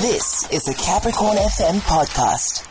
This is a Capricorn FM podcast.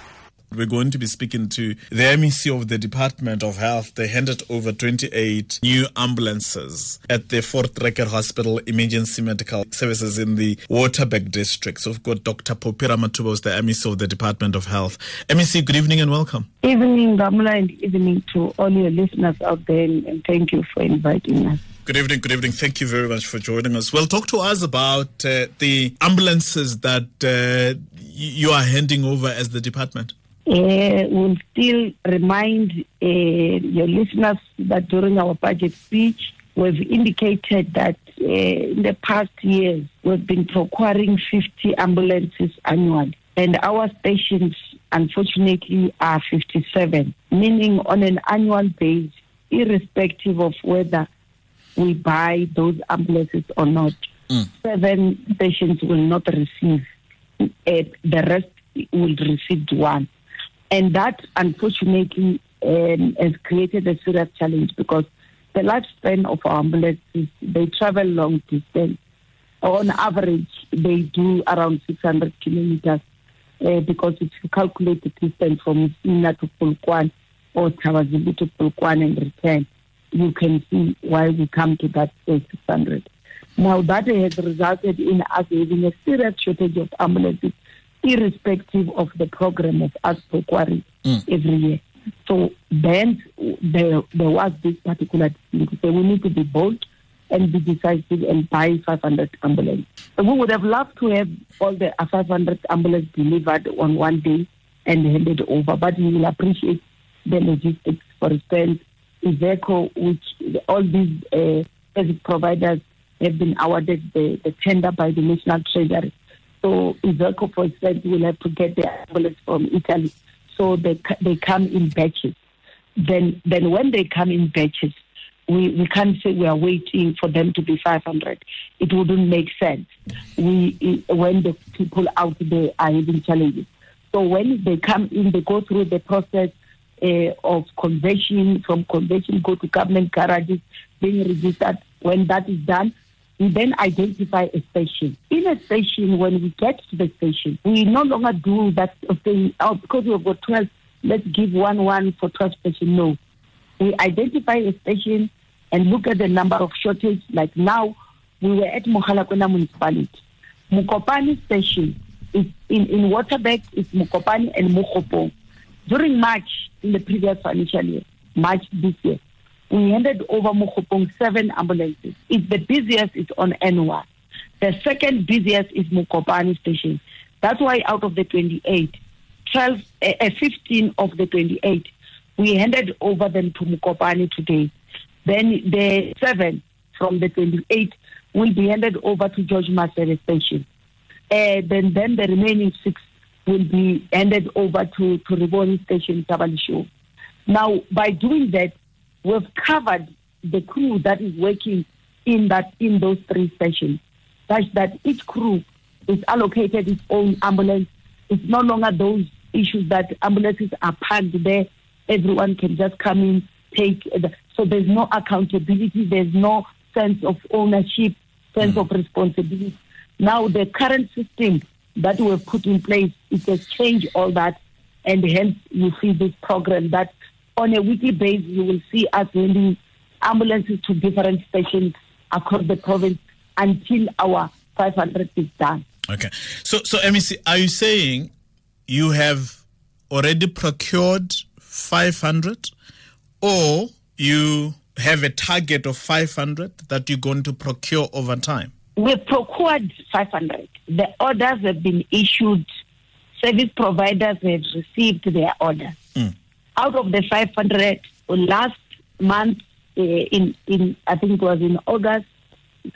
We're going to be speaking to the MEC of the Department of Health. They handed over 28 new ambulances at the Voortrekker Hospital Emergency Medical Services in the Waterberg district. So we've got Dr. Phophi Ramathuba, the MEC of the Department of Health. MEC, good evening and welcome. Evening, Nghamula, and evening to all your listeners out there, and thank you for inviting us. Good evening, good evening. Thank you very much for joining us. Well, talk to us about uh, the ambulances that uh, you are handing over as the department. Uh, we'll still remind uh, your listeners that during our budget speech, we've indicated that uh, in the past years, we've been procuring 50 ambulances annually. And our stations, unfortunately, are 57, meaning on an annual basis, irrespective of whether we buy those ambulances or not, Mm. seven patients will not receive. it, the rest will receive one. And that, unfortunately, um, has created a serious challenge because the lifespan of our ambulances, they travel long distance. On average, they do around 600 kilometers uh, because if you calculate the distance from Sina to Polokwane or Tawazulu to Polokwane and return, you can see why we come to that uh, 600. Now, that has resulted in us having a serious shortage of ambulances irrespective of the program of us procuring Mm. every year. So then there, there was this particular thing say we need to be bold and be decisive and buy 500 ambulances. So we would have loved to have all the 500 ambulances delivered on one day and handed over, but we will appreciate the logistics. For instance, Iveco, which all these uh, service providers have been awarded the, the tender by the National Treasury. So Iveco, for instance, will have to get the ambulance from Italy. So they they come in batches. Then then when they come in batches, we, we can't say we are waiting for them to be 500. It wouldn't make sense. We when the people out there are having challenges. So when they come in, they go through the process uh, of conversion. From conversion, go to government garages, being registered. When that is done, we then identify a station. In a station, when we get to the station, we no longer do that thing oh, because we've got 12, let's give one one for 12 station. No. We identify a station and look at the number of shortage. Like now, we were at Mogalakwena municipality. Mokopane station is in, in Waterberg, is Mokopane and Mookgophong. During March, in the previous financial year, March this year, we handed over Mookgophong seven ambulances. It's the busiest is on N1. The second busiest is Mokopane station. That's why out of the 28, 12, uh, uh, 15 of the 28, we handed over them to Mokopane today. Then the seven from the 28 will be handed over to George Masebe station. Uh, then, then the remaining six will be handed over to, to Riboni station, Tabalisho. Now, by doing that, we've covered the crew that is working in that in those three stations, such that each crew is allocated its own ambulance. It's no longer those issues that ambulances are parked there. Everyone can just come in, take. The, so there's no accountability. There's no sense of ownership, sense hmm. of responsibility. Now the current system that we've put in place, it has changed all that, and hence you see this program that on a weekly basis you will see us sending ambulances to different stations across the province until our 500 is done. Okay. So, so MEC, are you saying you have already procured 500 or you have a target of 500 that you're going to procure over time? We've procured 500. The orders have been issued. Service providers have received their orders. Mm. Out of the 500, last month, uh, in, in I think it was in August,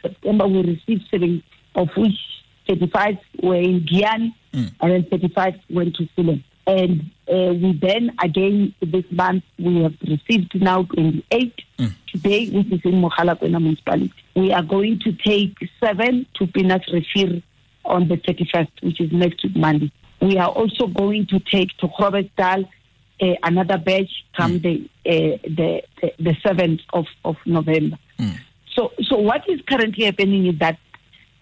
September, we received seven, of which 35 were in Giyani Mm. and then 35 went to Fulham. And uh, we then, again, this month, we have received now 28 Mm. today, which is in Mogalakwena municipality. We are going to take seven to Pinas Refir on the 31st, which is next week Monday. We are also going to take to Groblersdal uh, another batch come the, uh, the the the 7th of, of November. Mm. So, so what is currently happening is that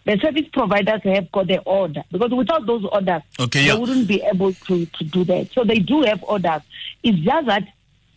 the service providers have got the order because without those orders, Okay, they yeah. wouldn't be able to, to do that. So they do have orders. It's just that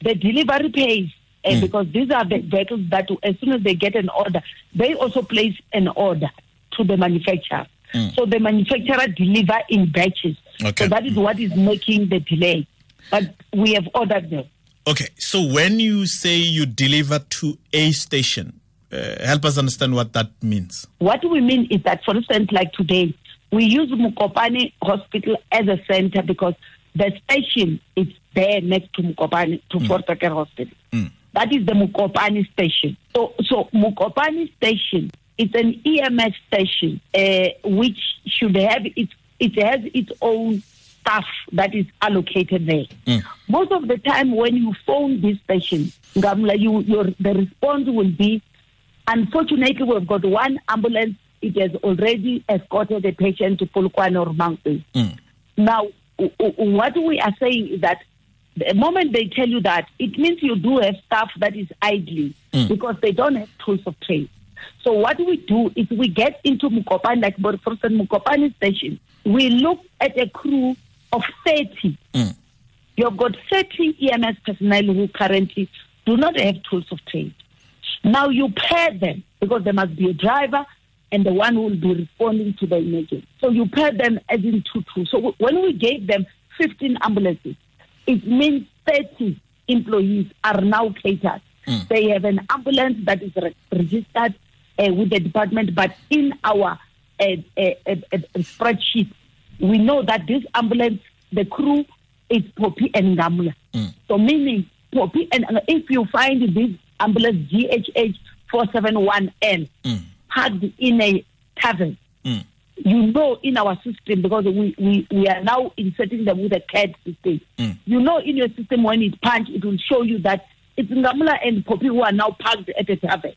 the delivery pays. And hmm. because these are the vehicles that, as soon as they get an order, they also place an order to the manufacturer. Hmm. So the manufacturer deliver in batches. Okay. So that is what is making the delay. But we have ordered them. Okay, so when you say you deliver to a station, uh, help us understand what that means. What we mean is that, for instance, like today, we use Mokopane Hospital as a center because the station is there next to Mokopane, to Voortrekker Hospital. That is the Mokopane station. So, so Mokopane station is an EMS station uh, which should have its it has its own staff that is allocated there. Most of the time, when you phone this station, Nghamula, you, your the response will be Unfortunately, we've got one ambulance. It has already escorted a patient to Polokwane or Mountain. Hmm. Now, w- w- what we are saying is that the moment they tell you that, it means you do have staff that is idling hmm. because they don't have tools of trade. So what we do is we get into Mokopane, like for instance, Mokopane station. We look at a crew of 30 hmm. You've got 30 EMS personnel who currently do not have tools of trade. Now you pair them because there must be a driver and the one who will be responding to the emergency. So you pair them as in two two. So when we gave them 15 ambulances, it means 30 employees are now catered. They have an ambulance that is re- registered uh, with the department, but in our uh, uh, uh, uh, spreadsheet, we know that this ambulance, the crew is Phophi and Nghamula. So meaning Phophi and and if you find this ambulance GHH 471N mm. parked in a tavern, mm. you know in our system because we, we, we are now inserting them with a CAD system. Mm. You know in your system when it punch, it will show you that it's Nghamula and Phophi who are now parked at a tavern.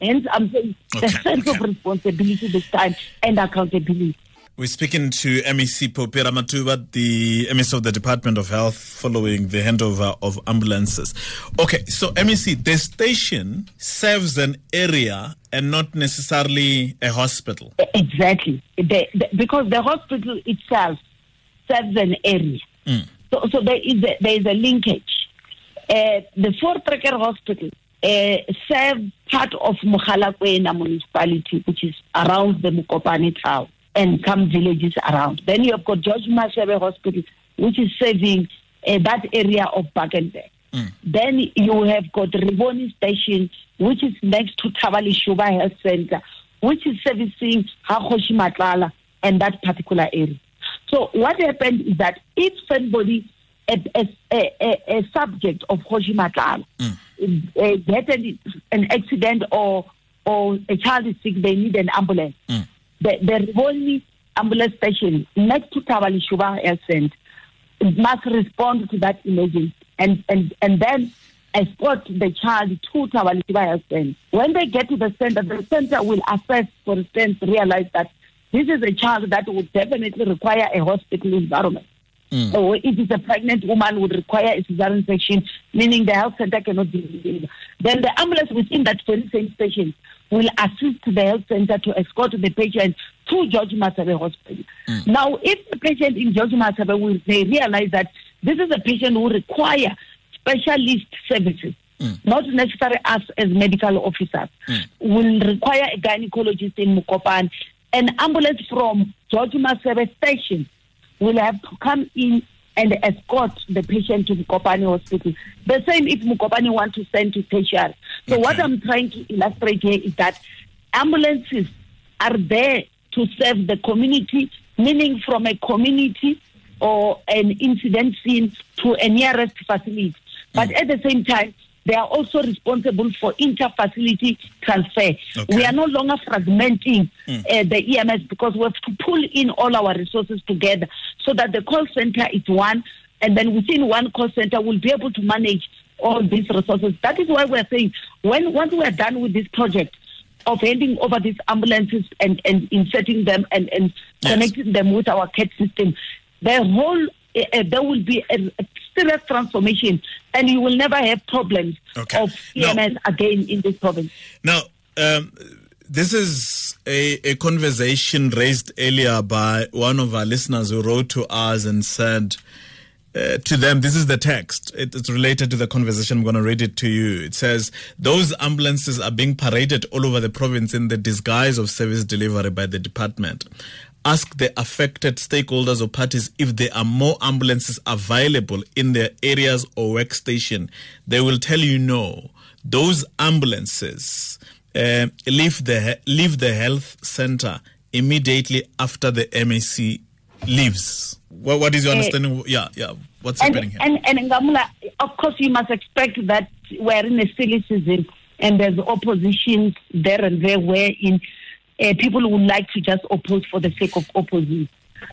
Hence, I'm saying the Okay, sense of responsibility this time and accountability. We're speaking to MEC Phophi Ramathuba, the MEC of the Department of Health, following the handover of ambulances. Okay, so MEC, the station serves an area and not necessarily a hospital. Exactly. The, the, because the hospital itself serves an area. So, so there is a, there is a linkage. Uh, the Voortrekker Hospital uh, serves part of Mogalakwena municipality, which is around the Mokopane town and some villages around. Then you have got George Masebe Hospital, which is serving uh, that area of Bakenberg. Then you have got Riboni Station, which is next to Tavali Shuba Health Center, which is servicing Hakoshi Matlala and that particular area. So what happened is that if somebody, a, a, a, a, subject of Hoshi Matlala, uh, get an, an accident or or a child is sick, they need an ambulance. The, the ambulance station next to Tabali Shuba Health Center must respond to that emergency and, and, and then escort the child to Tawalisiba Health Center. When they get to the center, the center will assess, for instance, realize that this is a child that would definitely require a hospital environment. Mm. Or if it's a pregnant woman would require a cesarean section, meaning the health center cannot deliver. Then the ambulance within that same station will assist the health center to escort the patient to George Masebe Hospital. Mm. Now, if the patient in George Masebe will they realize that this is a patient who require specialist services, mm. not necessarily us as medical officers, will require a gynecologist in Mokopane, an ambulance from George Masebe station will have to come in and escort the patient to Mokopane Hospital. The same if Mokopane want to send to tertiary. So what I'm trying to illustrate here is that ambulances are there to serve the community, meaning from a community or an incident scene to a nearest facility. But mm. at the same time, they are also responsible for inter-facility transfer. Okay. We are no longer fragmenting uh, the EMS because we have to pull in all our resources together so that the call center is one, and then within one call center, we'll be able to manage all these resources. That is why we're saying when once we are done with this project of handing over these ambulances and, and inserting them and, and Yes. connecting them with our CAD system, the whole uh, there will be a, a serious transformation, and you will never have problems Okay. of No. EMS again in this province. Now, um, this is a, a conversation raised earlier by one of our listeners who wrote to us and said, uh, to them, this is the text. It, it's related to the conversation. I'm going to read it to you. It says, Those ambulances are being paraded all over the province in the disguise of service delivery by the department. Ask the affected stakeholders or parties if there are more ambulances available in their areas or workstation. They will tell you no. Those ambulances uh, leave, the, leave the health center immediately after the MEC leaves. What, what is your understanding? Uh, yeah, yeah. What's and, happening here? And, and Nghamula, of course, you must expect that we're in a silly season and there's opposition there and there wherein uh, people would like to just oppose for the sake of opposing.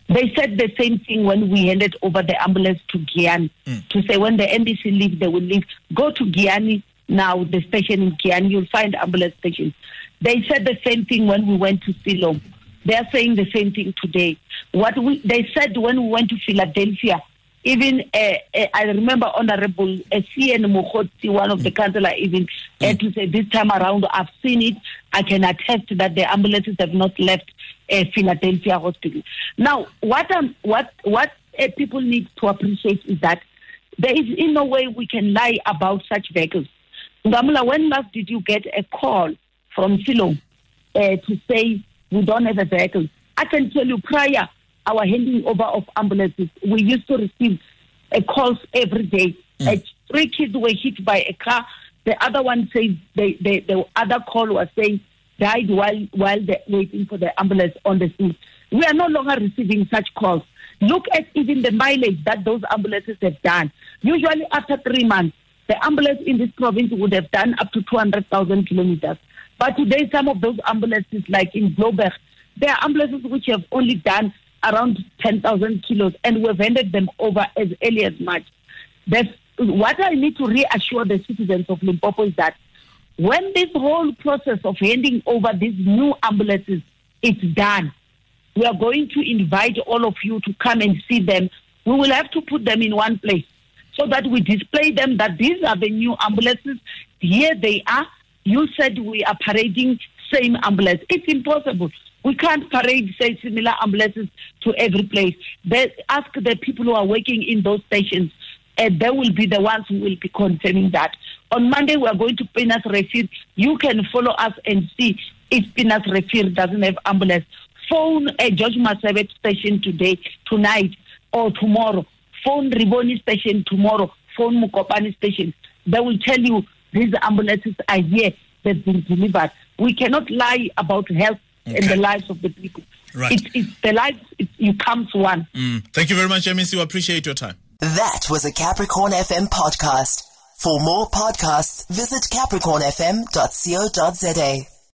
They said the same thing when we handed over the ambulance to Giyani mm. to say when the NDC leave, they will leave. Go to Giyani now, the station in Giyani, you'll find ambulance stations. They said the same thing when we went to Siloam. They are saying the same thing today. What we, they said when we went to Philadelphia, even uh, uh, I remember Honorable uh, CN Mukhotsi, one of the councillor, even had to say this time around, I've seen it. I can attest that the ambulances have not left uh, Philadelphia Hospital. Now, what um, what what uh, people need to appreciate is that there is in no way we can lie about such vehicles. Nghamula, when last did you get a call from Siloam uh, to say we don't have a vehicle. I can tell you prior our handing over of ambulances, we used to receive a calls every day. Mm. three kids were hit by a car. The other one says the, the, the other call was saying died while while waiting for the ambulance on the scene. We are no longer receiving such calls. Look at even the mileage that those ambulances have done. Usually after three months, the ambulance in this province would have done up to 200,000 kilometers. But today, some of those ambulances, like in Blouberg, there are ambulances which have only done around 10,000 kilos, and we've handed them over as early as March. That's, what I need to reassure the citizens of Limpopo is that when this whole process of handing over these new ambulances is done, we are going to invite all of you to come and see them. We will have to put them in one place so that we display them that these are the new ambulances. Here they are you said we are parading same ambulance. It's impossible. We can't parade, say, similar ambulances to every place. They ask the people who are working in those stations, and they will be the ones who will be confirming that. On Monday, we are going to Pienaarsrivier. You can follow us and see if Pienaarsrivier doesn't have ambulance. Phone a George Masebe station today, tonight, or tomorrow. Phone Riboni station tomorrow. Phone Mokopane station. They will tell you these ambulances are here, they've been delivered. We cannot lie about health okay. and the lives of the people. Right. It's, it's the lives, it, you come to one. Mm. Thank you very much, MEC. We appreciate your time. That was a Capricorn FM podcast. For more podcasts, visit capricornfm.co.za.